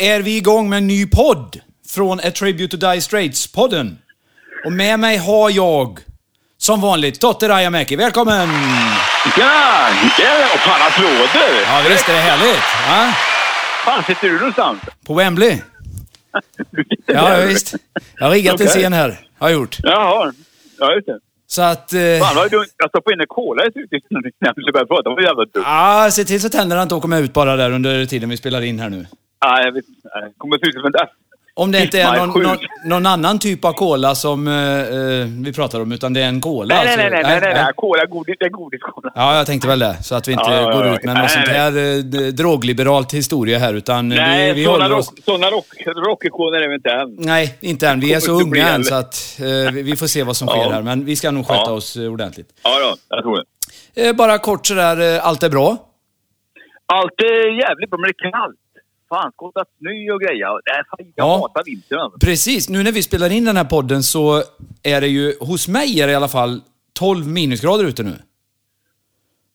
Är vi igång med en ny podd från A Tribute to Die Straits-podden. Och med mig har jag, som vanligt, Totte Rajamäki. Välkommen! Ja, ja, och fan applåder! Ja, visst är det härligt? Ja? Fan, sitter du någonstans? På Wembley? Du Ja, visst. Jag har riggat en Okej. scen här. Har jag gjort. Jaha, ja just det. Så att... Eh, Fan vad dumt. Jag stoppade in en cola i slutet innan knappt började prata. Det var jävla dumt. ja, se till så tänderna inte åker med ut bara där under tiden vi spelar in här nu. Nej, jag vet inte. Det kommer se ut som en där. Om det inte är någon, någon, någon annan typ av cola som eh, eh, vi pratar om, utan det är en cola. Nej, nej, alltså. nej, nej, nej, nej. Cola, godis, det är godiskola. Ja, jag tänkte väl det. Så att vi inte Ja, ja, går ja. ut med Nej, något sånt nej. här eh, d- drogliberalt historia här, utan Nej, vi, vi sådana håller oss... rock, såna rock, rockikoner är vi inte än. Nej, inte än. Vi är så unga än så att eh, vi- vi får se vad som Ja. sker här. Men vi ska nog sköta Ja. oss eh, ordentligt. Ja, då, jag tror det. Eh, bara kort sådär, eh, allt är bra? Allt är jävligt bra, men det är kallt. Fan, skottat snö och grejer. Nej, fan, jag Ja. hatar vintern. Precis, nu när vi spelar in den här podden så är det ju, hos mig är det i alla fall 12 minusgrader ute nu. Jag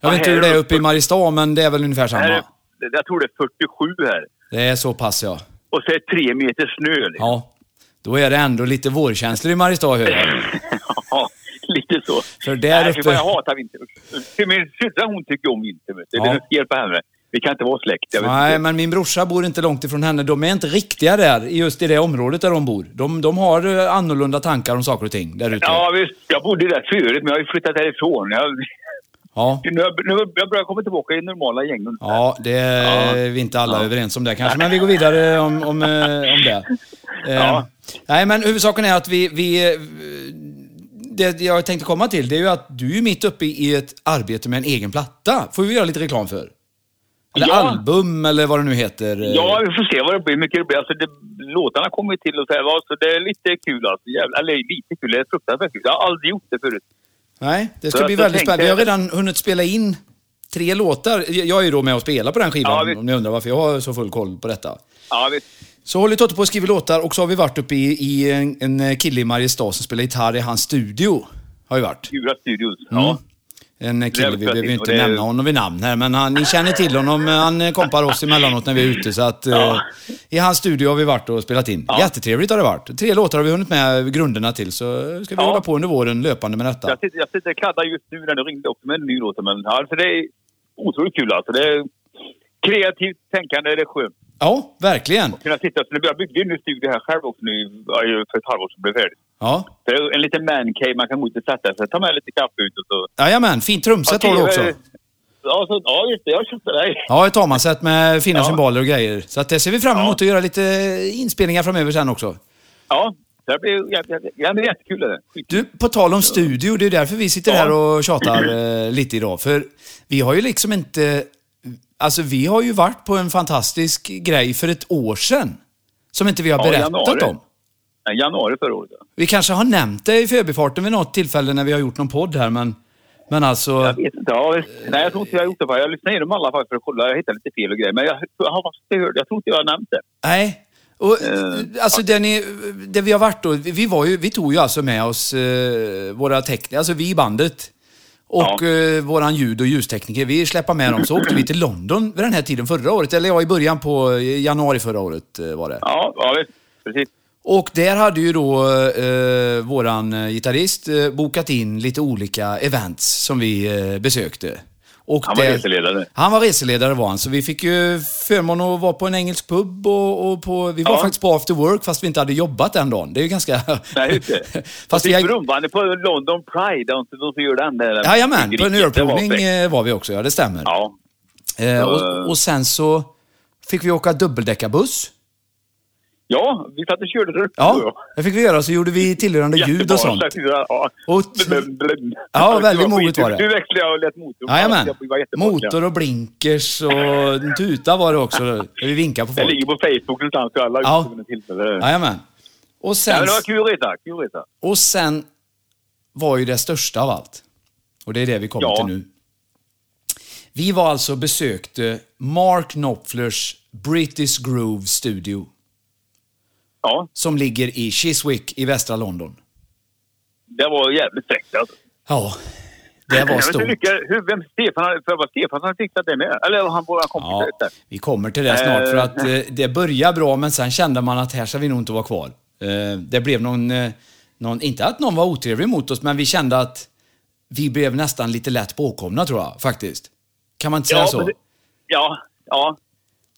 Ja, vet inte hur det är det uppe i Mariestad, men det är väl ungefär samma. är, jag tror det är 47 här. Det är så pass ja. Och så är det tre meter snö. Liksom. Ja. Då är det ändå lite vårkänslor i Mariestad hör jag. Ja, lite så. För där Nej, uppe- Jag hatar vinter. Min syrra hon tycker om vinter. Det Ja. fel på henne. Vi kan inte vara släkt. Nej, men min brorsa bor inte långt ifrån henne. De är inte riktiga där, just i det området där de bor. De, de har eh, annorlunda tankar om saker och ting där ute. Ja, visst. Jag bodde där förut, men jag har ju flyttat härifrån. Jag, Ja, nu, nu, jag börjar komma tillbaka i normala gäng. ja det är vi inte alla överens om det kanske, men vi går vidare om, om, eh, om det. Eh, Ja. Nej, men huvudsaken är att vi... vi eh, det jag tänkte komma till, det är ju att du är mitt uppe i ett arbete med en egen platta. Får vi göra lite reklam för? Eller Ja. album, eller vad det nu heter. eh. Ja, vi får se vad det blir. Mycket det blir. Alltså, det, låtarna kommer ju till och så här, va, så det är lite kul. Alltså. Jävla, eller lite kul, det är fruktansvärt kul. Jag har aldrig gjort det förut. Nej, det ska Så bli väldigt spännande. Vi har redan hunnit spela in tre låtar. Jag är ju då med och spelar på den skivan, Ja, om ni undrar varför jag har så full koll på detta. Ja, vi, Så håller Totte på att skriva låtar och så har vi varit uppe i, i en, en kille i Mariestad som spelar gitarr i hans studio. Har vi varit. Gura Studios. Mm. En kille, vi behöver ju inte och det nämna honom vid namn här, men han, ni känner till honom. Han kompar oss emellanåt när vi är ute. Så att, Ja. eh, I hans studio har vi varit och spelat in. Ja. Jättetrevligt har det varit. Tre låtar har vi hunnit med grunderna till, så ska vi Ja. hålla på under våren löpande med detta. Jag sitter, jag sitter och kladdar just nu när du ringde också med en ny låt. Men, alltså, det är otroligt kul alltså. Det är kreativt tänkande, det är skönt. Ja, verkligen. Kunna sitta, så jag byggde ju en studio här själv också nu för ett halvår sedan blev färdigt. Ja. Så det är en liten man cave man kan gå ut och sätta sig. Ta med lite kaffe ut och så. Jajamän, fint trumset har du också. Ja, så, ja just det. Jag köpte dig. Ja, ett talmansätt med fina Ja. symboler och grejer. Så att det ser vi fram emot att göra lite inspelningar framöver sen också. Ja, det blir ja, det är jättekul. Det. Du, på tal om studio, det är därför vi sitter Ja. här och tjatar eh, lite idag. För vi har ju liksom inte... Alltså vi har ju varit på en fantastisk grej för ett år sedan. Som inte vi har Ja, berättat januari. om. Nej, januari förra året. ja. Vi kanske har nämnt det i förbifarten vid något tillfälle när vi har gjort någon podd här, men... Men alltså... Jag vet inte. Ja, nej, jag tror inte jag har gjort det. Jag lyssnade igenom alla för att kolla. Jag hittade lite fel och grejer. Men jag, jag, har hört, jag tror inte jag har nämnt det. Nej. Och, Eh, alltså det, ni, det vi har varit då, vi, var ju, vi tog ju alltså med oss eh, våra tekniker, alltså vi i bandet. Och Ja. eh, våran ljud och ljustekniker, vi släppte med dem. Så åkte vi till London vid den här tiden förra året. Eller ja, i början på eh, januari förra året eh, var det. Ja, ja visst. Precis. Och där hade ju då eh, våran eh, gitarrist eh, bokat in lite olika events som vi eh, besökte. Och Han var det- reseledare. Han var reseledare var han, så vi fick ju förmån att vara på en engelsk pub och, och på... Vi var Ja. faktiskt på after work fast vi inte hade jobbat den dagen. Det är ju ganska... Nej, just det. fast Fast vi... vi på London Pride, de, som gör den där... Jajamän, på en var ölprovning eh, var vi också, ja det stämmer. Ja. Eh, Så- och, och sen så fick vi åka dubbeldäckarbuss. Ja, vi satt och körde runt. Ja, det fick vi göra. Så gjorde vi tillhörande ljud och sånt. Ja. Och-. Ja, väldigt Det var det. Du växlade jag och lät motorn. Jajamän. Det. Motor och blinkers och tuta var det också. Vi vinkade på Det folk. ligger på Facebook någonstans så alla Ja. ja. Jajamän. Och Ja, sen, men det var kul resa. Kul resa. och sen var ju det största av allt. Och det är det vi kommer Ja. till nu. Vi var alltså besökte Mark Knopflers British Groove Studio. Ja, Som ligger i Chiswick i västra London. det var jävligt fräckt alltså. Ja. Det var stort. hur, vem Stefan, för vad Stefan hade fixat det med? Eller han våra kompisar. Ja. vi kommer till det snart för Eh. att eh, det börjar bra men sen kände man att här ska vi nog inte vara kvar. Eh, det blev någon, eh, någon, inte att någon var otrevlig mot oss, men vi kände att vi blev nästan lite lätt påkomna tror jag faktiskt. Kan man inte säga Ja, så? det- ja, ja.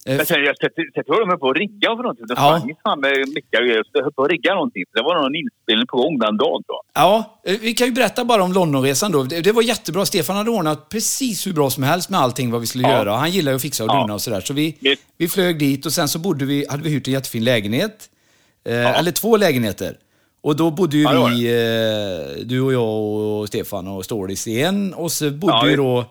Eh, Men sen jag sätter sätter de höll på att rigga för någonting. Ja. fan. Så de höll på att rigga någonting. Det var någon inspelning på gång den dagen jag. Ja, eh, vi kan ju berätta bara om Londonresan då. Det, det var jättebra. Stefan hade ordnat precis hur bra som helst med allting vad vi skulle Ja. göra. Han gillar ju att fixa och Ja. dona och sådär. Så vi, vi flög dit och sen så bodde vi, hade vi hyrt en jättefin lägenhet. Eh, Eller två lägenheter. Och då bodde ju Ja, vi, eh, du och jag och Stefan och Stålis i en. Och så bodde Ja, ju då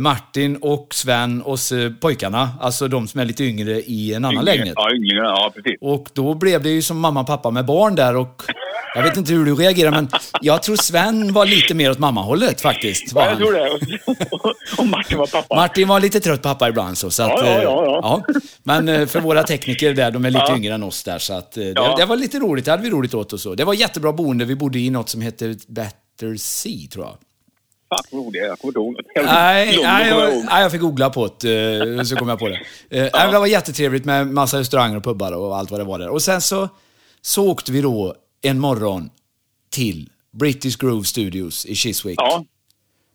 Martin och Sven och så pojkarna, alltså de som är lite yngre i en annan Ynglingar. lägenhet. Ja, ynglingarna. Ja, precis. Och då blev det ju som mamma och pappa med barn där och jag vet inte hur du reagerar men jag tror Sven var lite mer åt mammahållet faktiskt. Ja, jag tror det. och Martin var pappa. Martin var lite trött pappa ibland så. så att, Ja, ja, eh, ja, ja. Men eh, för våra tekniker där, de är lite Ja. yngre än oss där så att eh, det, Ja. det var lite roligt. Det hade vi roligt åt och så. Det var jättebra boende. Vi bodde i något som heter Better Sea tror jag. Fan, vad roligt. Jag kommer inte ihåg. Jag- Nej, kommer jag nej, fick googla på det, eh, så kom jag på det. Eh, nej, Det var jättetrevligt med massa restauranger och pubbar och allt vad det var där. Och sen så, så åkte vi då en morgon till British Groove Studios i Chiswick. Ja,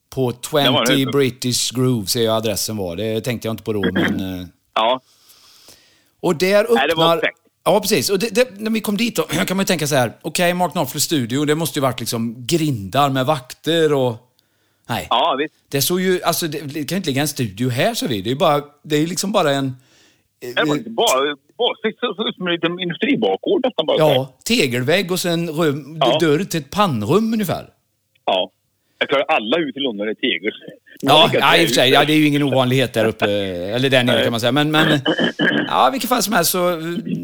På Det var 20 det. British Groove ser jag adressen var. Det tänkte jag inte på då, men... eh, ja. Och där öppnar... Nej, det var perfekt. Ja, precis. Och det, det, när vi kom dit då kan man ju tänka så här. Okej, Mark Knopfler studio, det måste ju varit liksom grindar med vakter och... Nej. ja visst. Det såg ju, alltså det, det kan ju inte ligga en studio här så vi. Det är ju bara, det är liksom bara en... Det var inte bara, bara så, så, som en liten industribakgård nästan bara. Ja, tegelvägg och sen rum, Ja. dörr till ett pannrum ungefär. ja. Jag tror alla hus i London är tegel. Ja, ja, i och för sig. Ja, det är ju ingen ovanlighet där uppe. Eller där nere kan man säga. Men, men ja, vilket fall som helst så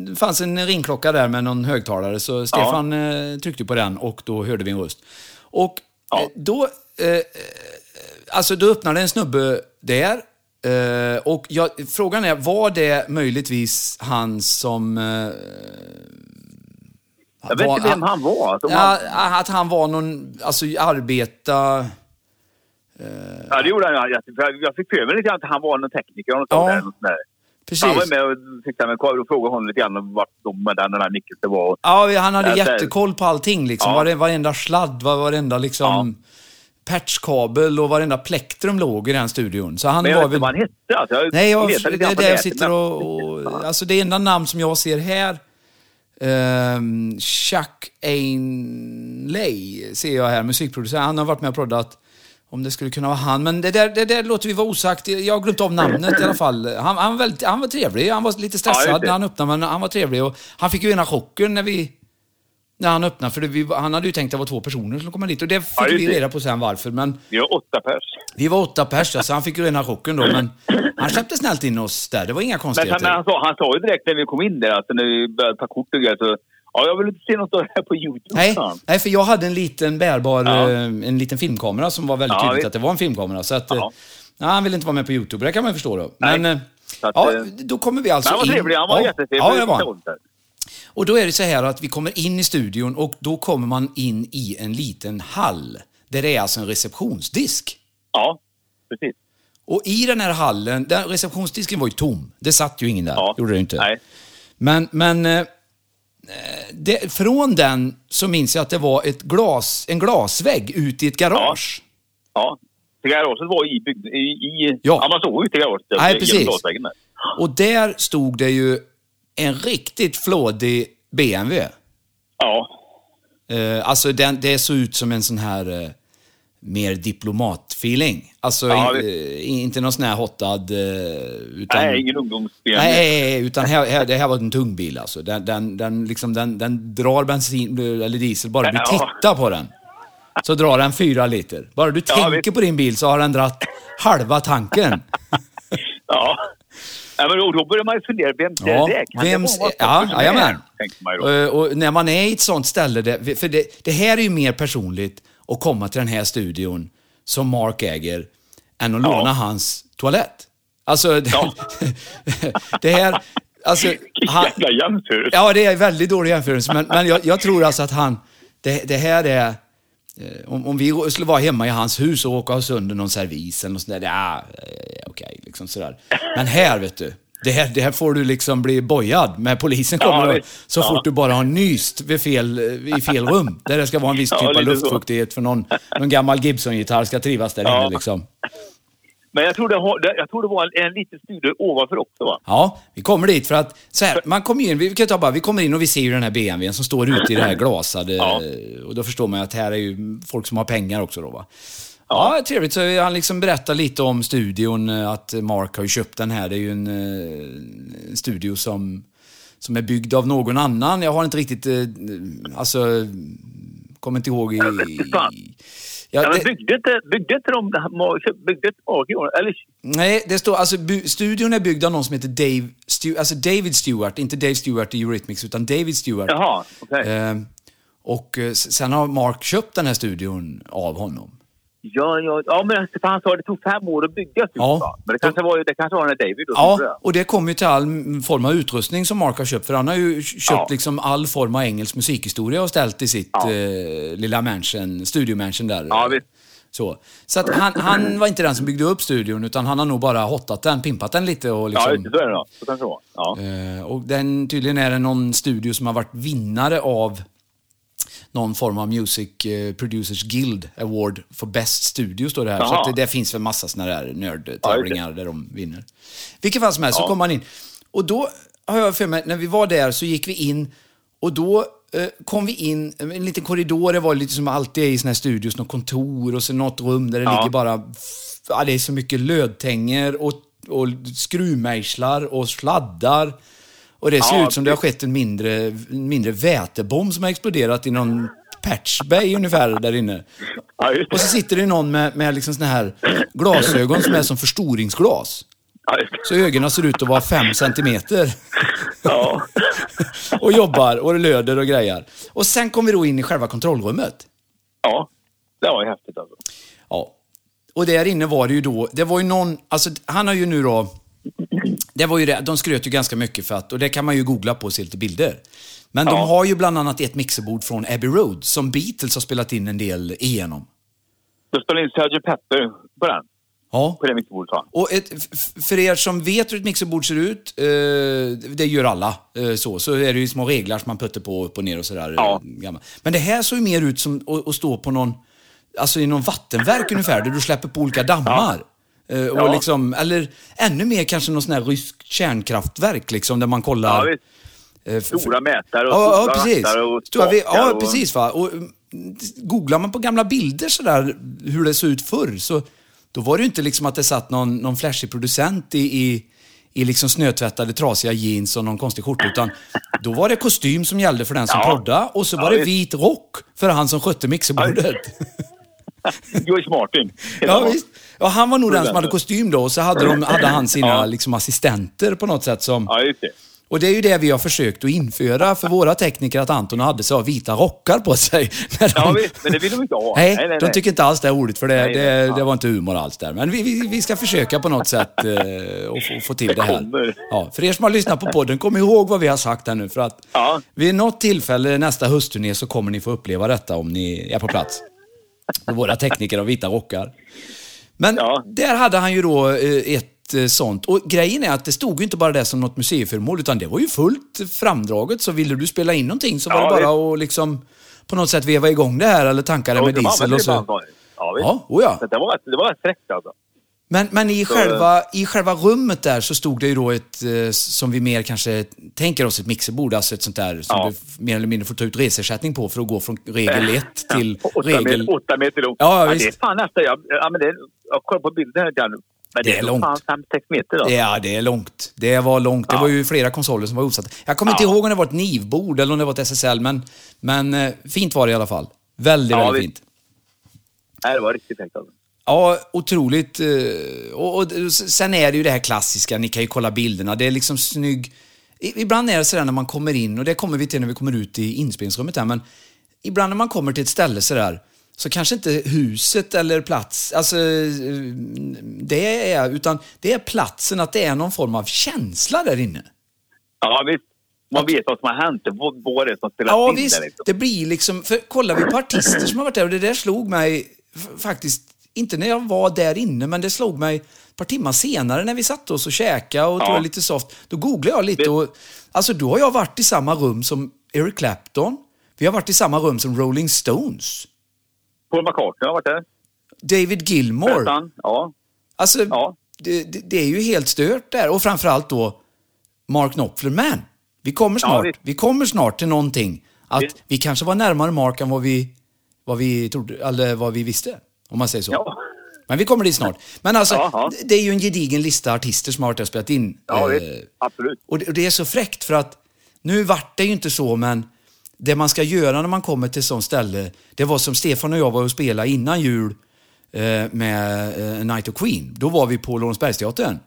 det fanns en ringklocka där med någon högtalare. Så Stefan eh, tryckte på den och då hörde vi en röst. Och Ja. eh, då, eh, eh, alltså då öppnade en snubbe där. Eh, och jag, frågan är, var det möjligtvis han som... Eh, Jag vet var- inte vem han var. Alltså, Ja, han, att han var någon, alltså arbeta... ja, det gjorde han. Jag, jag, fick för mig lite grann att han var någon tekniker. Och något Ja, sånt där, något där. Precis. Han var med och fixade med korv och frågade honom lite grann om vart de den, där nyckeln var. Ja, han hade Ja, så- jättekoll på allting. Liksom. Ja. Vare, varenda sladd, var- varenda liksom, patchkabel och varenda plektrum låg i den studion. Så han Men jag var vet inte vad han hette. Alltså, jag Nej, jag, det är det jag sitter och... och alltså det enda namn som jag ser här, um, Chuck Ainley ser jag här, musikproducent. Han har varit med och proddat. Om det skulle kunna vara han. Men det där, det där låter vi vara osagt. Jag har glömt av namnet i alla fall. Han, han, var väldigt, han var trevlig. Han var lite Ja, stressad det. när han öppnade, men han var trevlig. Och han fick ju ena chocken när vi... När han öppnade, för det, vi, han hade ju tänkt att det var två personer som komma dit. Och det fick Ja, vi reda på sen varför. Men Vi var åtta pers. vi var åtta pers, så han fick ju rena chocken då. Men han släppte snällt in oss där. Det var inga Men konstigheter. han, han, sa, han sa ju direkt när vi kom in där, alltså när vi började ta kort och grejer, så ja, jag vill inte se något av det här på YouTube. Nej, han. nej, för jag hade en liten bärbar, Ja. eh, en liten filmkamera som var väldigt Ja, tydligt visst. att det var en filmkamera. Så att, Ja. ja. nej, han ville inte vara med på YouTube, det kan man ju förstå då. Nej. Men, eh, Så att, ja, eh, då kommer vi alltså Men han var in. trevlig, han var ja, jättetrevlig. Ja, det var han. Och då är det så här att vi kommer in i studion och då kommer man in i en liten hall. Där det är alltså en receptionsdisk. Ja, precis. Och i den här hallen, den receptionsdisken var ju tom. Det satt ju ingen där, Ja. gjorde det inte. Nej. Men, men eh, det, från den så minns jag att det var ett glas, en glasvägg ut i ett garage. Ja. Så garaget var i bygg... I, i, Ja. ja. man såg ut i garaget. Nej, precis. Och där stod det ju en riktigt flådig BMW. Ja. Eh, alltså den, det såg ut som en sån här eh, mer diplomat-feeling. Alltså Ja, i- eh, inte någon sån här hotad... Eh, utan, Nej, ingen ungdomsben. Nej, utan här, här, det här var en tung bil alltså. Den, den, den, liksom, den, den drar bensin eller diesel bara du Ja. tittar på den. Så drar den fyra liter. Bara du Ja, tänker visst. på din bil så har den dratt halva tanken. Ja. Ja men då, börjar man ju fundera, vem det Ja, där kan det vems, vara? ja, jajamän. Ju då. Och, och när man är i ett sånt ställe, där, för det, det här är ju mer personligt att komma till den här studion som Mark äger, än att Ja. låna hans toalett. Alltså, det, Ja. det här... Alltså, han, jämförelse. Ja, det är väldigt dålig jämförelse. Men, men jag, jag tror alltså att han... Det, det här är... eh, om, om vi skulle vara hemma i hans hus och råka ha sönder någon servis eller något sånt där, ja, eh, okej, liksom sådär. Men här, vet du. Det här, det här får du liksom bli bojad med. Polisen Ja, kommer visst. så Ja. fort du bara har nyst vid fel, i fel rum. Där det ska vara en viss Ja, typ av lite så. luftfuktighet för någon, någon gammal Gibson-gitarr ska trivas där Ja. inne liksom. Men jag tror det, jag tror det var en, en liten studio ovanför också va? Ja, vi kommer dit för att så här, man kommer in, vi kan ta bara, vi kommer in och vi ser ju den här BMWn som står ute i det här glasade Ja. och då förstår man ju att här är ju folk som har pengar också då va. Ja, trevligt. Så han liksom berättar lite om studion, eh, att Mark har ju köpt den här. Det är ju en, eh, en studio som, som är byggd av någon annan. Jag har inte riktigt, eh, alltså, kommer inte ihåg i... Ja, Ja, men byggde inte, byggde inte de... Byggde inte Eller nej, det står, alltså bu- studion är byggd av någon som heter Dave, Stu, alltså David Stewart, inte Dave Stewart i Eurythmics, utan David Stewart. Jaha, okej. Eh, och eh, s- sen har Mark köpt den här studion av honom. Ja, ja, ja, men för han sa att det tog fem år att bygga studion. Ja. va? Men det kanske var, det kanske var den där David då. Ja, det. och det kommer ju till all form av utrustning som Mark har köpt. För han har ju köpt Ja. liksom all form av engelsk musikhistoria och ställt i sitt Ja. eh, lilla mansion, studiomansion där. Ja, visst. Så, så att han, han var inte den som byggde upp studion, utan han har nog bara hottat den, pimpat den lite och Ja, liksom... det, så är det då. Så kanske det var. Ja. Eh, och den, tydligen är det någon studio som har varit vinnare av någon form av Music eh, Producers Guild Award for Best Studio, står det här. Så Jaha. att det, det finns väl massa såna där nördtävlingar där de vinner. Vilket fall som helst, så Ja. kom man in. Och då har jag för mig, när vi var där så gick vi in och då eh, kom vi in, en liten korridor, det var lite som alltid är i såna här studios, något kontor och så något rum där det Ja. ligger bara, ja det är så mycket lödtänger och, och skruvmejslar och sladdar. Och det ser Ja, ut som det har skett en mindre, mindre vätebomb som har exploderat i någon patch bay ungefär där inne. Ja, det. Och så sitter det någon med, med liksom såna här glasögon som är som förstoringsglas. Ja, det. Så ögonen ser ut att vara fem centimeter. Ja. och jobbar och löder och grejer. Och sen kommer vi då in i själva kontrollrummet. ja, det var ju häftigt alltså. Ja. Och där inne var det ju då, det var ju någon, alltså han har ju nu då, det var ju det, de skröt ju ganska mycket för att, och det kan man ju googla på och se lite bilder. Men de Ja. har ju bland annat ett mixerbord från Abbey Road som Beatles har spelat in en del igenom. Då spelade in Sgt. Pepper på den. Ja. På det mixerbordet han. Och ett, för er som vet hur ett mixerbord ser ut, eh, det gör alla, eh, så, så är det ju små reglar som man puttar på upp och ner och sådär. Ja. eh. Men det här såg ju mer ut som att, att stå på någon, alltså i någon vattenverk ungefär, där du släpper på olika dammar. Eh, och Ja. liksom, eller ännu mer kanske någon sån här rysk kärnkraftverk liksom, där man Ja, kollar. visst. eh, Stora mätare och Ja, ja, stora precis. rattar och Stora, vi- ja, och- precis. Va? Och, mm, googlar man på gamla bilder sådär, hur det såg ut förr, så då var det ju inte liksom att det satt någon, någon flashig producent i, i, i liksom snötvättade trasiga jeans och någon konstig skjorta, utan då var det kostym som gällde för den som Ja. proddade och så Ja, var det vit rock för han som skötte mixerbordet. George Martin. Ja, visst. Ja, han var nog den som hade kostym då, och så hade, de, hade han sina Ja. liksom, assistenter på något sätt som... Ja, just det. Och det är ju det vi har försökt att införa för våra tekniker, att Anton hade så vita rockar på sig. När de... Ja, visst. Men det vill de inte ha. Nej, nej, nej. de tycker inte alls det är roligt för det, Nej, det, det var inte humor alls där. Men vi, vi, vi ska försöka på något sätt eh, och få, få till det här. kommer. Ja, för er som har lyssnat på podden, kom ihåg vad vi har sagt här nu. För att Ja. vid något tillfälle nästa höstturné så kommer ni få uppleva detta om ni är på plats. Våra tekniker och vita rockar. Men Ja. där hade han ju då eh, ett eh, sånt. Och grejen är att det stod ju inte bara det som något museiföremål, utan det var ju fullt framdraget. Så ville du spela in någonting så var Ja, det bara att liksom på något sätt veva igång det här eller tanka det med diesel och så. Ja, visst. Ja, oh ja. Det var, det var rätt fräckt alltså. Men, men i, Så- själva, i själva rummet där så stod det ju då ett, eh, som vi mer kanske tänker oss, ett mixerbord. Alltså ett sånt där som Ja. du mer eller mindre får ta ut resersättning på för att gå från regel 1 till Åtta regel... meter, åtta meter långt. Ja, det visst. är fan nästan... Jag, ja, men det, jag kollar på bilden här, Jan. Men det, Det är långt. fan fem, sex meter då. Ja, det är långt. Det var långt. Det Ja. var ju flera konsoler som var utsatta. Jag kommer inte Ja. ihåg om det var ett NIV-bord eller om det var ett SSL, men, men eh, fint var det i alla fall. Väldigt, Ja, väldigt visst. fint. Nej, det var riktigt fräckt alltså. Ja, otroligt. eh, Och, och sen är det ju det här klassiska, ni kan ju kolla bilderna. Det är liksom snygg... Ibland är det sådär när man kommer in, och det kommer vi till när vi kommer ut i inspelningsrummet här, men ibland när man kommer till ett ställe sådär, så kanske inte huset eller plats, alltså eh, det är, utan det är platsen, att det är någon form av känsla där inne. Ja, visst. Man vet vad som har hänt, vad, vad det som spelas Ja, in visst. där. Liksom. Det blir liksom... För kollar vi på artister som har varit där, och det där slog mig faktiskt, inte när jag var där inne, men det slog mig ett par timmar senare när vi satt oss och käkade och Ja. tog lite soft. Då googlade jag lite och... Alltså, då har jag varit i samma rum som Eric Clapton. Vi har varit i samma rum som Rolling Stones. Paul McCartney har varit där. David Gilmore. Ja. Alltså, Ja. det, det, det är ju helt stört där. Och framförallt då Mark Knopfler. Men vi kommer Ja, snart, visst. vi kommer snart till någonting. Att vi kanske var närmare Mark än vad vi, vad vi trodde, eller vad vi visste. Om man säger så. Ja. Men vi kommer dit snart. Men alltså, Ja, ja. det är ju en gedigen lista artister som har varit och spelat in. Ja, Eh. Absolut. och det, och det är så fräckt för att nu vart det ju inte så, men det man ska göra när man kommer till sånt ställe, det var som Stefan och jag var och spelade innan jul eh, med eh, Night of Queen. Då var vi på Lorensbergsteatern.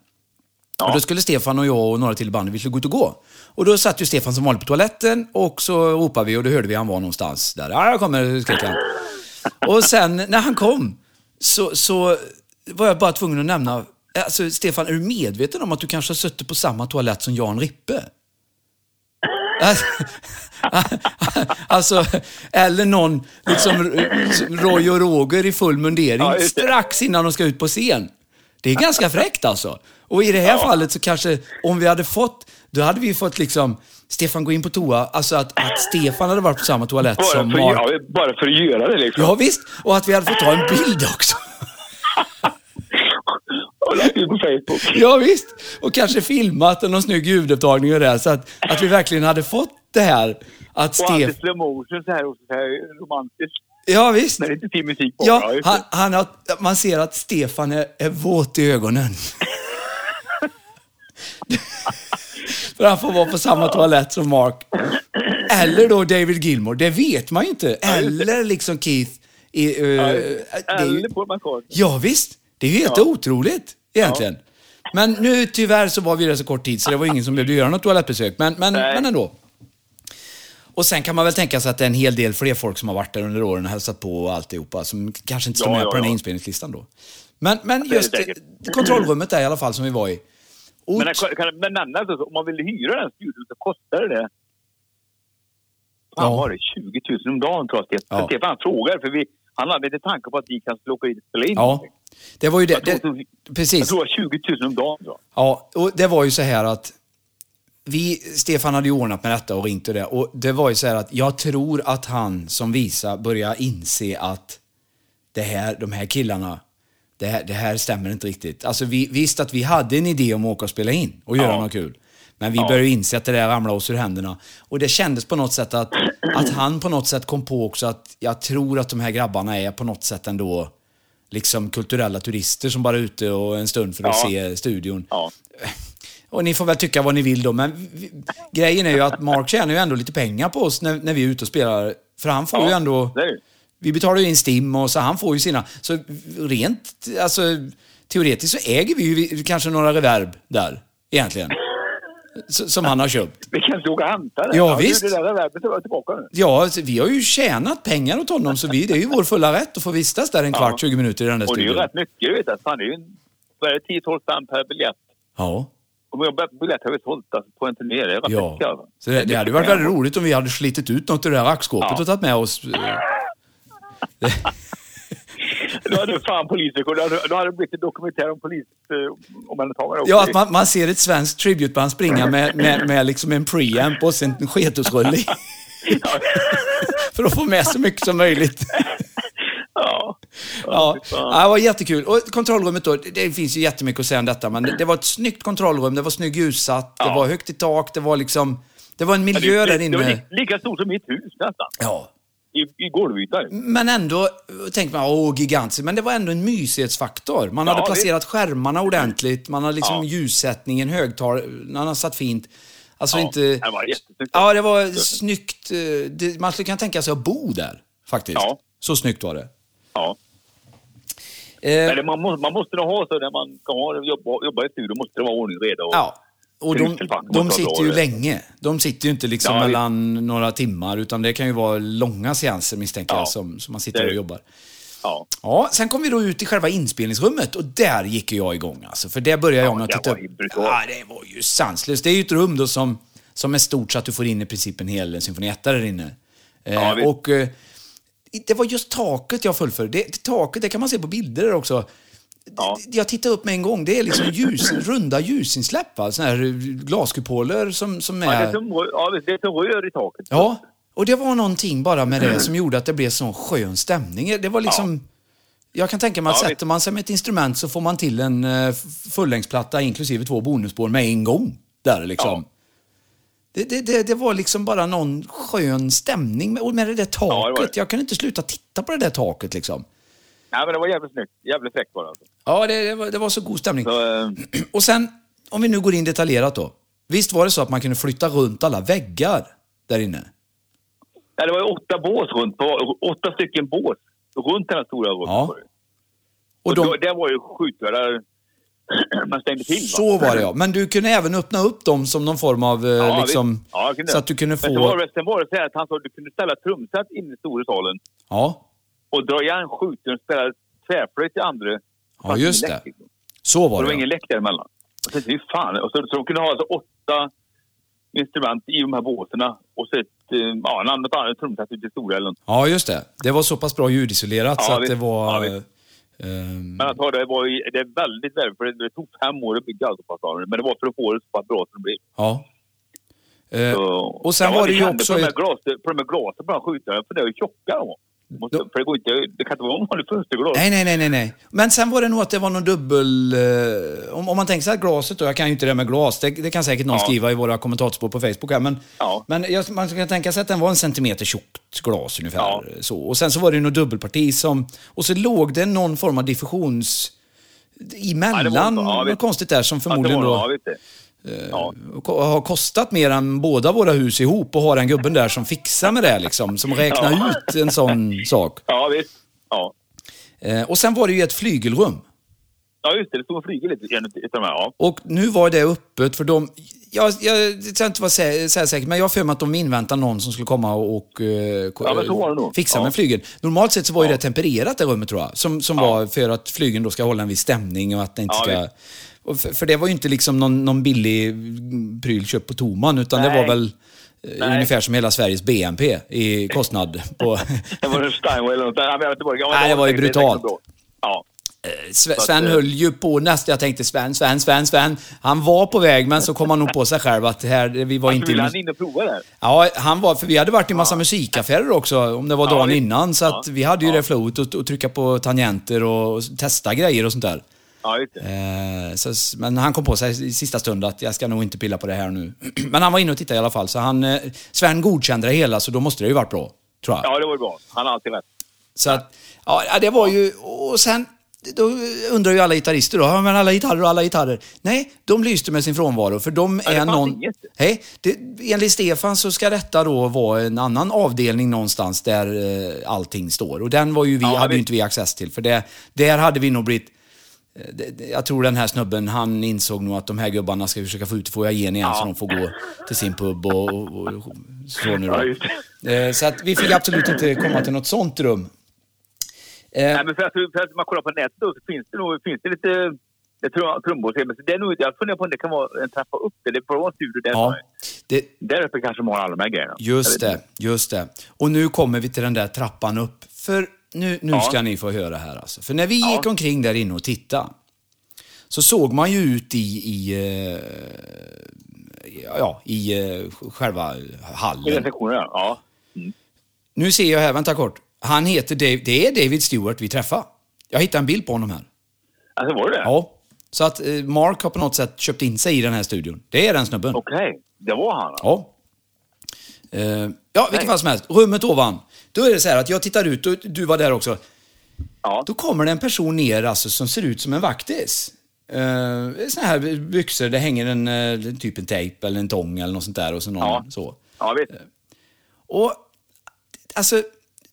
Och då skulle Stefan och jag och några till i bandet, vi skulle gå ut och gå. Och då satt ju Stefan som vanligt på toaletten och så ropade vi och då hörde vi han var någonstans där. Ja, jag kommer, skrek han. Och sen när han kom så, så var jag bara tvungen att nämna, alltså Stefan, är du medveten om att du kanske har suttit på samma toalett som Jan Rippe? Alltså, eller någon, liksom Roy och Roger i full mundering Ja, strax innan de ska ut på scen. Det är ganska fräckt alltså. Och i det här fallet så kanske, om vi hade fått, då hade vi fått liksom, Stefan gå in på toa, alltså att, att Stefan hade varit på samma toalett Bara som för, Mark. ja, bara för att göra det liksom. Ja visst, och att vi hade fått ta en bild också. Och lagt ut på Facebook. Ja visst, och kanske filmat och någon snygg ljudupptagning och det. Så att, att vi verkligen hade fått det här att Och allt i Stefan... slow motion så här, och så här romantiskt. Ja visst. Det inte är musik på. Ja, han, han har, man ser att Stefan är, är våt i ögonen. För han får vara på samma toalett som Mark. Eller då David Gilmore, det vet man ju inte. Eller liksom Keith. I, uh, Ja, Eller Paul McCartney. ja visst, det är ju helt Ja. otroligt egentligen. Men nu tyvärr så var vi där så kort tid så det var ingen som behövde göra något toalettbesök. Men, men, Nej. men ändå. Och sen kan man väl tänka sig att det är en hel del fler folk som har varit där under åren och hälsat på och alltihopa som kanske inte står Ja, med ja, på den här ja. inspelningslistan då. Men, men just det, kontrollrummet där i alla fall som vi var i. Och, Men, kan, kan, men nämna alltså, om man vill hyra den studion så kostar det... Fan Ja. var det 20 000 om dagen tror jag Stefan. Ja. Stefan frågade för vi, han hade inte tanke på att vi kan skulle åka dit och spela in ja, det var ju det. Jag tror, det jag precis. tror det var 20 000 om dagen. Jag. Ja, och det var ju så här att vi, Stefan hade ju ordnat med detta och ringt och det. Och det var ju så här att jag tror att han som visa börjar inse att det här, de här killarna, det här, det här stämmer inte riktigt. Alltså vi, visst att vi hade en idé om att åka och spela in och göra Ja. något kul. Men vi Ja. började inse att det där ramlade oss ur händerna. Och det kändes på något sätt att, att han på något sätt kom på också att jag tror att de här grabbarna är på något sätt ändå liksom kulturella turister som bara är ute och en stund för att Ja. se studion. Ja. Och ni får väl tycka vad ni vill då, men vi, grejen är ju att Mark tjänar ju ändå lite pengar på oss när, när vi är ute och spelar. För han får ju ändå... det. Vi betalar ju in STIM och så han får ju sina. Så rent, alltså teoretiskt så äger vi ju kanske några reverb där, egentligen. Som han har köpt. Vi kan inte åka och hämta det. Ja, visst. Det där reverbet var tillbaka nu. Ja, vi har ju tjänat pengar åt honom så vi, det är ju vår fulla rätt att få vistas där en kvart, Ja. 20 minuter i den där Och det är ju studion. rätt mycket, vet. Fan, det är ju en- vad är det, 10-12 spänn per biljett. Ja. Och jag biljett har vi sålt alltså, på en turné. Det är rätt Ja. Alltså. Så det, det hade ju varit väldigt roligt om vi hade slitit ut något ur det här rackskåpet Ja. och tagit med oss. Då hade fan polisen då hade, då hade det blivit en dokumentär om polis eh, omhändertagande också. Ja, att man, man ser ett svenskt tributeband springa med, med, med liksom en preamp och sen en sketusrulle i. För att få med så mycket som möjligt. ja. Ja, ja, det var jättekul. Och kontrollrummet då, det, det finns ju jättemycket att säga om detta, men det, det var ett snyggt kontrollrum, det var snygg ljussatt, det Ja. var högt i tak, det var liksom... Det var en Ja, miljö det, där det, det var inne. li, lika stort som mitt hus nästan. Ja. I, i golvyta. Men ändå tänkte man, åh gigantiskt. Men det var ändå en mysighetsfaktor. Man hade Ja, placerat skärmarna ordentligt, man hade liksom Ja. ljussättningen, hade satt fint. Alltså Ja, inte... det var jättesnyggt. Ja, det var snyggt. Det, man skulle kunna tänka sig att bo där, faktiskt. Ja. Så snyggt var det. Ja. Eh, det, man, måste, man måste ha så när man ska ha, jobba, jobba i studio måste det vara ordning och reda. Och, ja. Och de, de sitter ju länge. De sitter ju inte liksom Ja, det- mellan några timmar, utan det kan ju vara långa seanser misstänker Ja. jag, som, som man sitter Det och jobbar. Ja. Ja, sen kom vi då ut i själva inspelningsrummet och där gick jag igång alltså. För det började jag Ja, med att titta. Ja, det var ju sanslöst. Det är ju ett rum då som, Som är stort så att du får in i princip en hel symfonietta där inne. Eh, Ja, visst. och eh, det var just taket jag föll för. Det, taket, det kan man se på bilder där också. Ja. Jag tittade upp med en gång. Det är liksom ljus, runda ljusinsläpp. Va? Såna här glaskupoler som, som är... Ja, det är som, ja, det är som rör i taket. Ja, och det var någonting bara med det som gjorde att det blev sån skön stämning. Det var liksom... Jag kan tänka mig att Ja, sätter man sig med ett instrument så får man till en uh, fullängdsplatta inklusive två bonusspår med en gång. Där liksom. Det, det, det, det var liksom bara någon skön stämning med, med det där taket. Ja, det. Jag kunde inte sluta titta på det där taket liksom. Nej, men det var jävligt snyggt. Jävligt fräckt var det alltså. Ja, det, det, var, det var så god stämning. Så, eh, Och sen, om vi nu går in detaljerat då. Visst var det så att man kunde flytta runt alla väggar där inne? nej, det var ju åtta bås runt på, åtta stycken bås runt den här stora rummet. Ja. Och Och de, då, det var ju skjutvärdar man stängde till. Va? Så var det ja. Men du kunde även öppna upp dem som någon form av eh, Ja, liksom... Ja, så att du kunde Men sen var, få... det, sen var det så här att han sa att du kunde ställa trumset inne i stora salen Ja, och dra igen skjuten och spela tvärflöjt i andra. Ja, just det. så var det var det. ingen läck däremellan. Så, fy fan. Och så, så de kunde ha alltså åtta instrument i de här båtarna och så ett, eh, ja, en annat, annat trumset ute i något. Ja, just det. Det var så pass bra ljudisolerat så Ja, att det var... Ja, ehm, Men att ha det var ju, det är väldigt värdefullt. för Det, tog fem år att bygga passagen. Men det var för att få det så pass bra som det blev. ja. Så, och sen ja, var det ju också... På de här glasen, på de här glasen här skjutarna, för det är ju tjocka de var. Måste- Då- För det, går inte, det kan inte vara en vanlig fönsterglas. Nej, nej, nej, nej. Men sen var det nog att det var någon dubbel... Eh, om, om man tänker sig att glaset då, jag kan ju inte det med glas, det, det kan säkert någon Ja. skriva i våra kommentatorspår på Facebook här, men, Ja. men jag, man kan tänka sig att den var en centimeter tjockt glas ungefär. Ja. Så. Och sen så var det något dubbelparti som... Och så låg det någon form av diffusions... Emellan, Ja, det var. Ja, konstigt där som Att det förmodligen var, då... Ja. Ja. ko- har kostat mer än båda våra hus ihop och har en gubben där som fixar med det liksom, som räknar Ja. ut en sån sak. ja, visst. Ja. Eh, och sen var det ju ett flygelrum. ja, just det. Det stod och flygade lite i en här. Ja. Och nu var det öppet för de... Jag, jag ska inte vara sä, säga säkert, men jag har för mig att de inväntar någon som skulle komma och, och eh, Ja, fixa Ja. med flygeln. Normalt sett så var ju det tempererat det rummet tror jag. Som, som Ja. var för att flygeln då ska hålla en viss stämning och att det inte Ja, ska... visst. För, för det var ju inte liksom någon, någon billig pryl köpt på Toman, utan det Nej. var väl eh, Nej. ungefär som hela Sveriges BNP i kostnad. På, Det var en Steinway eller något. där. Ja, jag vet inte vad det- ja, men Nej, det var ju brutalt. Ja. Sve- att, Sven eh, höll ju på nästan, jag tänkte Sven, Sven, Sven, Sven. Han var på väg, men så kom han nog på sig själv att här, vi var Alltså, inte... ville han in och prova det? Ja, han var, för vi hade varit i massa musikaffärer också, om det var Ja, dagen visst. innan. Så att Ja. vi hade ju Ja. det flowet och, och trycka på tangenter och, och testa grejer och sånt där. Ja. Eh, så, men han kom på sig i sista stund att jag ska nog inte pilla på det här nu. men han var inne och tittade i alla fall, så han... Eh, Sven godkände det hela, så då måste det ju varit bra, tror jag. Ja, det var ju bra. Han har alltid rätt. Så att, ja, det var ju... Och sen, då undrar ju alla gitarrister då, ja, men alla gitarrer och alla gitarrer. Nej, de lyste med sin frånvaro, för de Ja, är någon... Nej, det, enligt Stefan så ska detta då vara en annan avdelning någonstans där eh, allting står. Och den var ju vi, Ja, hade ju inte vi access till, för det, där hade vi nog blivit... eh, Jag tror den här snubben, han insåg nog att de här gubbarna ska försöka få ut få igen igen så Ja. de får gå till sin pub och, och, och så nu då. Ja, Eh, Så att vi fick absolut inte komma till något sånt rum. Eh, Nej, men för att, för att man kollar på nätet så finns det nog finns det lite det trumbor. Men det är nog, jag funderar på om det kan vara en trappa upp. Får vara en studio där. Ja, det, Där uppe kanske de har alla de här grejerna. just det, just det. Och nu kommer vi till den där trappan upp. För nu, nu Ja. ska ni få höra här alltså. För när vi Ja. gick omkring där inne och tittade så såg man ju ut i, i, eh, ja, i eh, själva I hallen. sektionen, ja. ja. Nu ser jag här, vänta kort. Han heter Dave, det är David Stewart vi träffar. Jag hittade en bild på honom här. Alltså var det det? Ja. Så att eh, Mark har på något sätt köpt in sig i den här studion. Det är den snubben. Okej, det var han. Ja. Ja, vilken Nej. fall som helst. Rummet ovan. Då är det så här att jag tittar ut och du var där också. Ja. Då kommer det en person ner alltså, som ser ut som en vaktis. Uh, såna här byxor, det hänger en, eh, typ en tejp eller en tång eller något sånt där och så någon Ja. så. Ja, visst. Och alltså,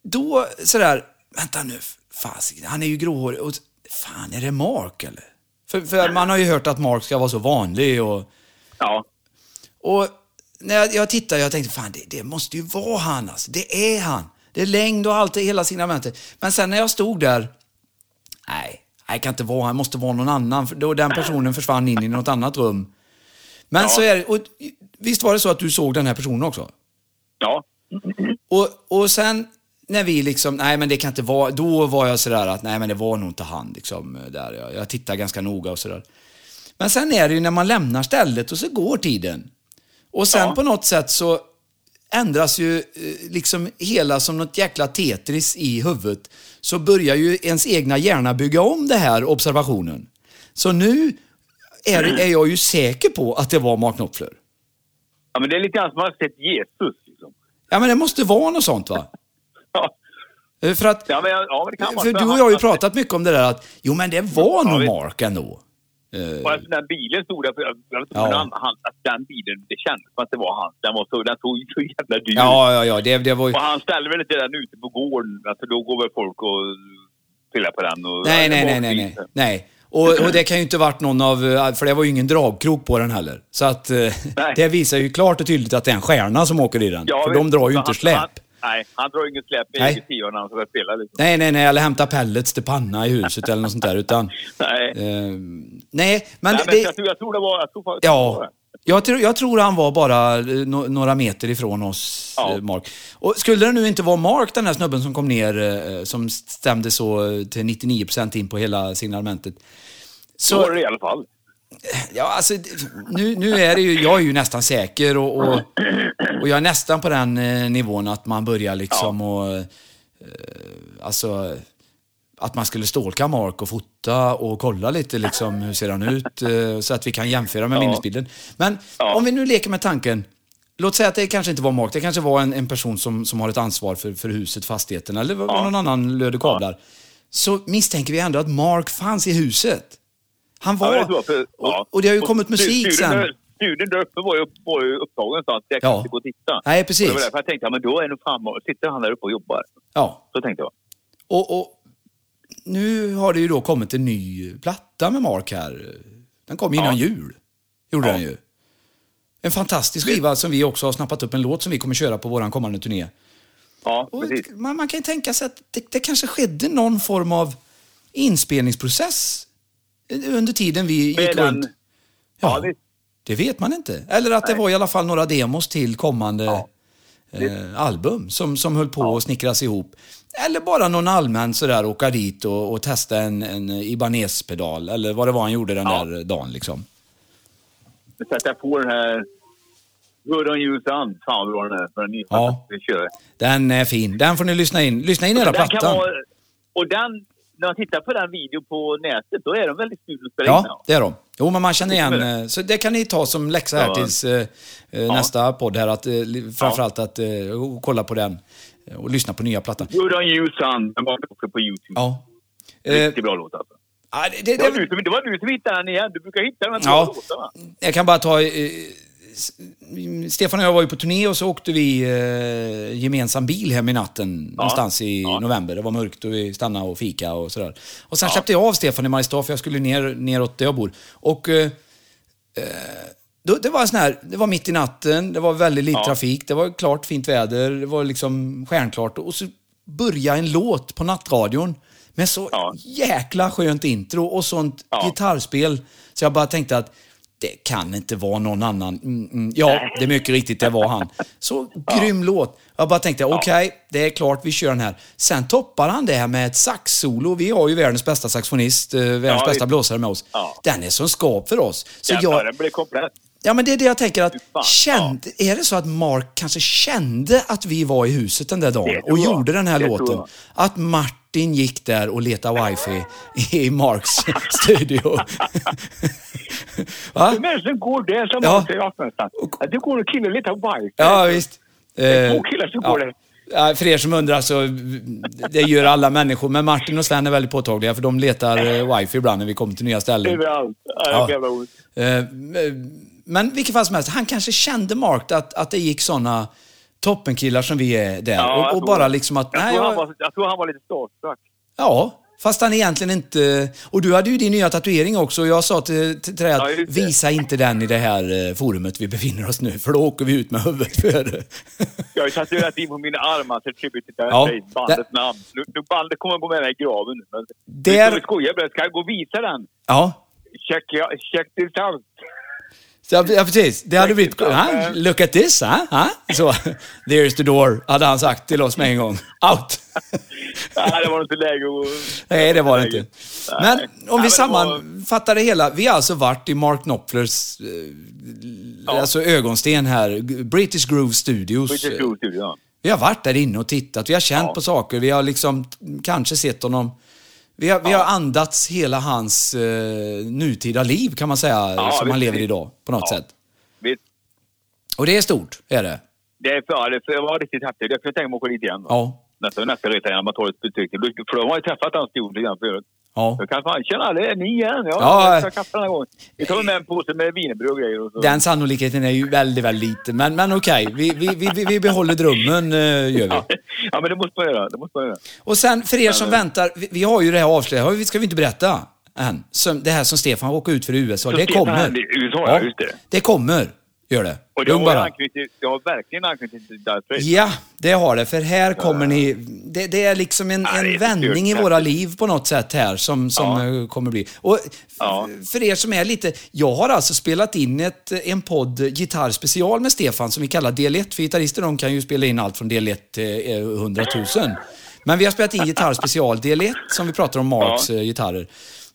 då sådär, vänta nu, fasiken, han är ju gråhårig. Och, fan, är det Mark eller? För, för man har ju hört att Mark ska vara så vanlig och... Ja. Och när jag, jag tittade, jag tänkte fan det, det måste ju vara han alltså. Det är han. Det är längd och allt, hela signamentet. Men sen när jag stod där, nej, det kan inte vara det måste vara någon annan. För då den personen försvann in i något annat rum. Men Ja. så är det, och visst var det så att du såg den här personen också? Ja. Och, och sen när vi liksom, nej men det kan inte vara, då var jag sådär att nej men det var nog inte han liksom. Där. Jag, jag tittar ganska noga och sådär. Men sen är det ju när man lämnar stället och så går tiden. Och sen Ja. på något sätt så ändras ju eh, liksom hela som något jäkla Tetris i huvudet. Så börjar ju ens egna hjärna bygga om det här observationen. Så nu är, är jag ju säker på att det var Mark Knopfler. ja, men det är lite grann som att man har sett Jesus. Liksom. Ja men det måste vara något sånt va? Ja. Eh, För att Ja, men, ja, För du och jag har ju pratat mycket om det där att, jo men det var nog. Mark ändå. Eh, Och alltså, den bilen stod där, för jag, jag vet inte Ja. om han, han, att den bilen, det kändes som att det var han. Den, var så, den såg så jävla dyr. Ja, ja, ja, det, det var ju... Och han ställde väl inte den ute på gården, alltså då går väl folk och pillar på den. Och, Nej, nej, nej, nej, nej. nej. Och, och det kan ju inte varit någon av, eh, för det var ju ingen dragkrok på den heller. Så att eh, Nej. det visar ju klart och tydligt att det är en stjärna som åker i den. Ja, för de drar ju inte släp. Han, nej, han drar inget släp Nej. eget när han ska spela. Liksom. Nej, nej, nej, eller hämta pellets till panna i huset eller något sånt där. Utan, Nej. eh, nej, men, nej, det, men jag, tror, jag tror det var... Jag tror, var Ja, det. jag tror, jag tror han var bara eh, no, några meter ifrån oss, Ja. eh, Mark. Och skulle det nu inte vara Mark, den här snubben som kom ner, eh, som stämde så till 99% in på hela signalementet. Så var Så, det i alla fall. Ja alltså, nu, nu är det ju, jag är ju nästan säker och, och, och jag är nästan på den eh, nivån att man börjar liksom och, eh, alltså, att man skulle stalka Mark och fota och kolla lite liksom hur ser han ut eh, så att vi kan jämföra med Ja. minnesbilden. Men Ja. om vi nu leker med tanken, låt säga att det kanske inte var Mark, det kanske var en, en person som, som har ett ansvar för, för huset, fastigheten eller Ja. någon annan löd kablar. Så misstänker vi ändå att Mark fanns i huset. Han var... Ja, för, ja. och, det har ju kommit musik sen. Studion där uppe var ju, var ju upptagen någonstans. Jag kan Ja. inte gå och titta. Nej, precis. Och Det var därför jag tänkte, ja, men då är nog fan, sitter han där uppe och jobbar. Ja. Så tänkte jag. Och, och nu har det ju då kommit en ny platta med Mark här. Den kom innan Ja. jul. Gjorde Ja. den ju. En fantastisk skiva som vi också har snappat upp en låt som vi kommer köra på våran kommande turné. Ja, Och precis. man, man kan ju tänka sig att det, det kanske skedde någon form av inspelningsprocess under tiden vi gick Med runt. Ja, ja, det vet man inte. Eller att det Nej. var i alla fall några demos till kommande Ja. eh, album som, som höll på att snickras ihop. Eller bara någon allmän sådär åka dit och, och testa en, en Ibanez-pedal eller vad det var han gjorde den Ja. där dagen liksom. Så att jag får den här... Good on you son. Fan vad bra den är. För den Ja. Den är fin. Den får ni lyssna in. Lyssna in hela plattan. vara, och den, när man tittar på den videon på nätet, då är de väldigt studion spelar in Ja, det är de. Jo, men man känner igen. Eh, Så det kan ni ta som läxa här Ja. tills eh, eh, nästa podd här. Att, eh, framförallt att eh, kolla på den eh, och lyssna på nya plattan. Good on you son. Den var också på Youtube. Ja. Riktigt bra låt alltså. ja, det, det, Det var, du som, det var du som hittade den igen. Du brukar hitta de här Ja. låtarna. Jag kan bara ta... Stefan och jag var ju på turné och så åkte vi eh, gemensam bil hem i natten någonstans i Ja. november. Det var mörkt och vi stannade och fika och sådär. Och sen Ja. släppte jag av Stefan i Mariestad för jag skulle ner, neråt där jag bor. Och eh, eh, då, det var sån här, det var mitt i natten, det var väldigt lite Ja. trafik, det var klart fint väder, det var liksom stjärnklart. Och så började en låt på nattradion med så Ja. jäkla skönt intro och sånt Ja. gitarrspel. Så jag bara tänkte att det kan inte vara någon annan. Mm, mm. Ja, det är mycket riktigt, det var han. Så grym låt. Jag bara tänkte, okej, det är klart vi kör den här. Sen toppar han det här med ett saxsolo. Vi har ju världens bästa saxofonist, eh, världens Ja, bästa blåsare med oss. Ja. Den är som skap för oss. Så Jävlar, jag, den blev komplett. Ja, men det är det jag tänker att, fan, kände, är det så att Mark kanske kände att vi var i huset den där dagen och gjorde den här Det låten? Att Martin gick där och letade wifi i Marks studio. Va? Som går där som Ja. Att det går en kille lite wifi. Ja, visst. två Eh, killar som går där. Ja, för er som undrar så, det gör alla människor. Men Martin och Sven är väldigt påtagliga för de letar eh, wifi ibland när vi kommer till nya ställen. Överallt. Ja. Ja. Men vilket fall som helst, han kanske kände Mark att, att det gick såna toppenkillar som vi är där. Ja, och, och tror bara liksom att... Jag, nej, tror jag, var, jag tror han var lite starstruck. ja, fast han egentligen inte... Och du hade ju din nya tatuering också. Och jag sa till, till, till dig Ja, att det. visa inte den i det här eh, forumet vi befinner oss nu, för då åker vi ut med huvudet före. Jag har ju tatuerat in på mina armar till Tribute to Ja, bandets namn. Nu, nu bandet kommer gå med mig i graven nu. Men, Där- Vi skojar bara. Ska jag gå och visa den? ja, Check, ja, check this out. Så, ja, precis. Det hade blivit... Ha? Look at this, ha? ha? Så, there's the door, hade han sagt till oss med en gång. Out! Nej, det var inte läge att... Nej, det var det inte. Men om vi sammanfattar det hela. Vi har alltså varit i Mark Knopflers eh, alltså ögonsten här, British Groove Studios. British Groove Studio, ja. Vi har varit där inne och tittat, vi har känt på saker, vi har liksom kanske sett honom vi har, vi har andats hela hans eh, nutida liv kan man säga, Ja, som han lever idag på något Ja. sätt. Visst. Och det är stort, är det. Det är ja, det var riktigt häftigt. Jag kunde tänka mig att åka dit igen. Då. Ja. Nästa, nästa resa igen, man tar ett betyg. För de har ju träffat hans studio lite grann förut. Ja. Jag kan fan, tjena det är ni igen. Ja, Ja. jag ska kaffe den här gången. Vi tar med en påse med wienerbröd och grejer. Och så. Den sannolikheten är ju väldigt, väldigt liten. Men, men okej, vi, vi, vi, vi- vi behåller drömmen, eh, gör vi. Ja, ja, men det måste man göra. Det måste man göra. Och sen för er som väntar, vi, vi har ju det här avslöjandet, det ska vi inte berätta än. Som, det här som Stefan åker ut för i USA, Så det Stefan, kommer. det USA, ja, just det. Det kommer, gör det. Och det Lugn har, bara. anknytning, det har verkligen anknytning till Dire Straits. Ja, det har det. För här kommer ni... Det, det är liksom en, är en vändning i våra liv på något sätt här som, som Ja. eh, kommer bli. Och Ja. för er som är lite... Jag har alltså spelat in ett, en podd, Gitarrspecial med Stefan, som vi kallar del 1. För gitarrister de kan ju spela in allt från del 1 till eh, 100 000. Men vi har spelat in Gitarrspecial del 1, som vi pratar om Marks Ja. eh, gitarrer.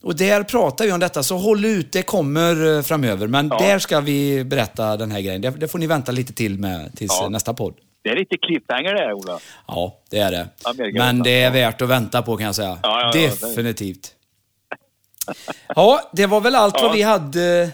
Och där pratar vi om detta, så håll ut, det kommer eh, framöver. Men Ja. där ska vi berätta den här grejen. Det, det får ni vänta lite till med tills Ja. eh, nästa podd. Det är lite cliffhanger det här, Ola. Ja, det är det. Amerika Men det är värt att vänta på kan jag säga. Ja, Definitivt. Ja, det var väl allt vad vi hade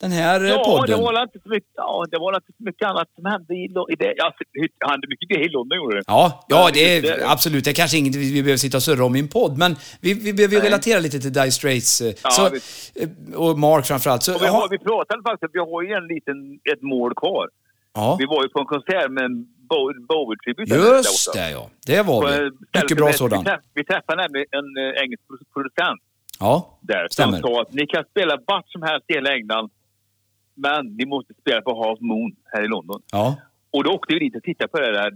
den här eh, Ja, podden. det var inte så mycket, ja, det var inte så mycket annat som hände i, i det. Ja, det hände mycket i London, gjorde det. Ja, ja det är Det- absolut. Det är kanske inget vi behöver sitta och surra om i en podd, men vi, vi behöver relatera lite till Dire Straits. eh, Ja, så, eh, och Mark framförallt. Så, Och vi, har, vi pratade faktiskt, vi har ju en liten, ett mål kvar. ja, Vi var ju på en konsert med en Bo- Bowie-tribut. just det ja. Det var På vi. Mycket bra sådan. Vi träff- vi träffade nämligen en engelsk pro- producent Ja, där stämmer. som sa att ni kan spela vart som helst i hela England, men ni måste spela på Half Moon här i London. Ja, Och då åkte vi dit och tittade på det där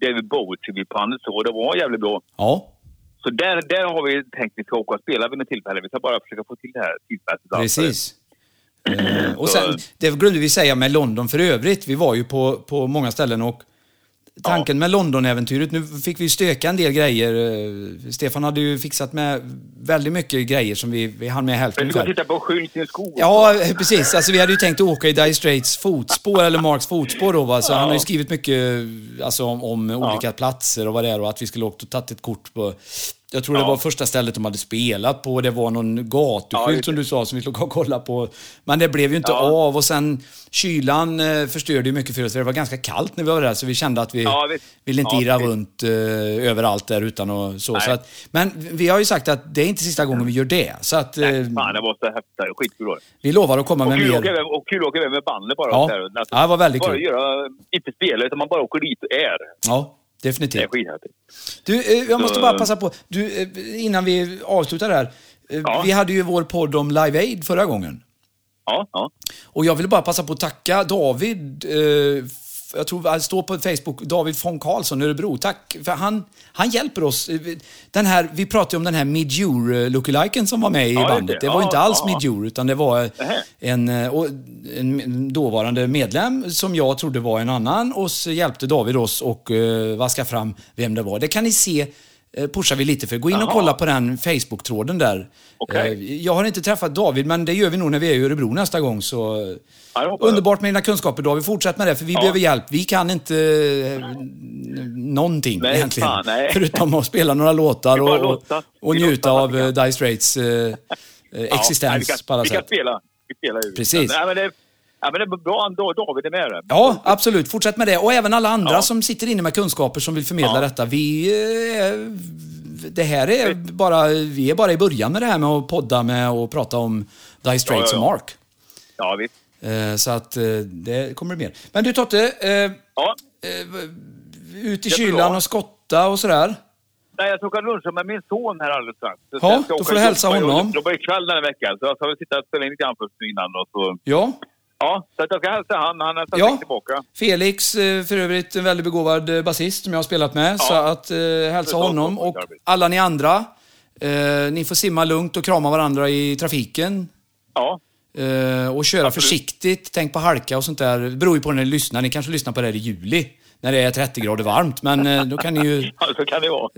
David Bowie-tributbandet och det var jävligt bra. ja. Så där, där har vi tänkt att vi ska åka och spela vid något tillfälle. Vi ska bara försöka få till det här tillfället. Precis. Eh, och sen, det glömde vi säga med London för övrigt. Vi var ju på, på många ställen och tanken med London-äventyret, nu fick vi stöka en del grejer. Eh, Stefan hade ju fixat med väldigt mycket grejer som vi, vi hann med hälften Vi ska ungefär. titta på Skylt i en skog. Ja, eh, precis. Alltså, vi hade ju tänkt att åka i Dire Straits fotspår, eller Marks fotspår då. Va? Så Han har ju skrivit mycket alltså, om, om olika platser och vad det är och att vi skulle åkt och tagit ett kort på jag tror det Ja. var första stället de hade spelat på. Det var någon Ja, gatuskylt just som det. du sa som vi gå och kolla på. Men det blev ju inte Ja. av och sen kylan eh, förstörde ju mycket för oss. Det var ganska kallt när vi var där så vi kände att vi Ja, ville inte Ja, irra runt eh, överallt där utan och så. Så att, men vi har ju sagt att det är inte sista gången vi gör det. Så att eh, Nej, fan, det var så häftigt. Skitkul var det. vi lovar att komma Och med mer. åka och kul att åka över med bandet bara. Ja. Så här. Ja, det var väldigt bara kul. Göra, inte spela, utan man bara åker dit och är. Ja, Det är definitivt. skithäftigt. Du, eh, jag måste bara passa på, du, eh, innan vi avslutar här. Eh, Ja. Vi hade ju vår podd om Live Aid förra gången. Ja, ja. Och jag vill bara passa på att tacka David, jag tror det står på Facebook, David von Karlsson, Örebro. Tack, för han, han hjälper oss. Eh, Den här, vi pratade ju om den här Midjur lookaliken som var med i Ja, bandet. det. Var Ja, inte alls ja. Midjur, utan det var en, eh, en dåvarande medlem som jag trodde var en annan. Och så hjälpte David oss och uh, vaska fram vem det var. Det kan ni se pushar vi lite för. Gå in och kolla på den Facebook-tråden där. Okej. Eh, Jag har inte träffat David, men det gör vi nog när vi är i Örebro nästa gång. Så. Underbart med dina kunskaper David. Fortsätt med det, för vi Ja. behöver hjälp. Vi kan inte eh, någonting Nej, egentligen. fan, nej. Förutom att spela några låtar och, och, och njuta av eh, Dire Straits eh, eh, Ja, existens nej, vi kan, på alla vi kan sätt. spela. Vi spelar ju. Precis. Nej, men det, ja, men det är bra ändå. David är med där. Ja, absolut. Fortsätt med det. Och även alla andra Ja. som sitter inne med kunskaper som vill förmedla Ja. detta. Vi, eh, det här är bara, vi är bara i början med det här med att podda med och prata om Dire Straits Ja, och. Mark. Ja, visst. Eh, Så att eh, det kommer mer. Men du Totte, Ja. ut i kylan och skotta och sådär. Nej, jag ska åka lunch med min son här alldeles strax. Ja, då får du hälsa honom. Jag jobbar ikväll den här veckan, så jag ska väl sitta och spela in lite grann först innan. Och så. Ja. Ja, så att jag ska hälsa han. Han är Ja. ja. tillbaka. Felix, eh, för övrigt en väldigt begåvad eh, basist som jag har spelat med. Så att eh, hälsa honom. Och alla ni andra, eh, ni får simma lugnt och krama varandra i trafiken. Ja, Eh, och köra försiktigt. Tänk på halka och sånt där. Det beror ju på när ni lyssnar. Ni kanske lyssnar på det här i juli. När det är 30 grader varmt. Men eh, då kan ni ju... Ja, så kan det vara.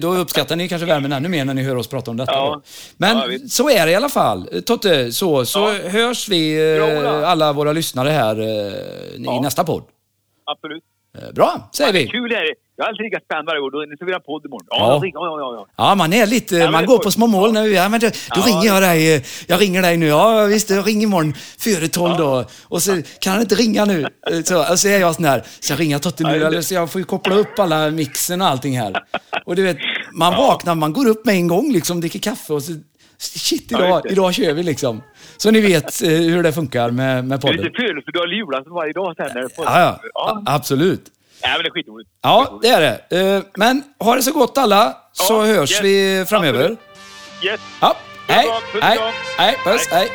Då uppskattar ni kanske värmen ännu mer när ni hör oss prata om detta. Ja. Då. Men Ja, så är det i alla fall. Totte, så, så Ja. hörs vi, eh, alla våra lyssnare här eh, i nästa podd. Absolut. Eh, Bra, säger vi. Kul är det. Jag är alltid lika år. Då ni ska vi ha podd imorgon. Ja, Ja. ja. ja, ja, ja. Ja, man är lite, men man går på små mål vi, ja, men då, då Ja. ringer jag dig, eh, jag ringer dig nu, ja visst, jag ringer imorgon före tolv då. Och så kan han inte ringa nu. Eh, Så, och så är jag sån här, så jag ringa Totte nu, Ja, eller så jag får ju koppla upp alla mixen och allting här. Och du vet, man vaknar, man går upp med en gång liksom, dricker kaffe och så, shit Ja, idag, det. idag kör vi liksom. Så ni vet eh, hur det funkar med, med Det är podden. lite födelsedag eller julafton varje dag sen. När Ja, ja, ja. absolut. ja, men det är skitroligt. Ja, det är det. Eh, Men ha det så gott alla, så Ja, hörs yes. vi framöver. Absolut. Yes. Ja, hej, hej, hej, puss, hej.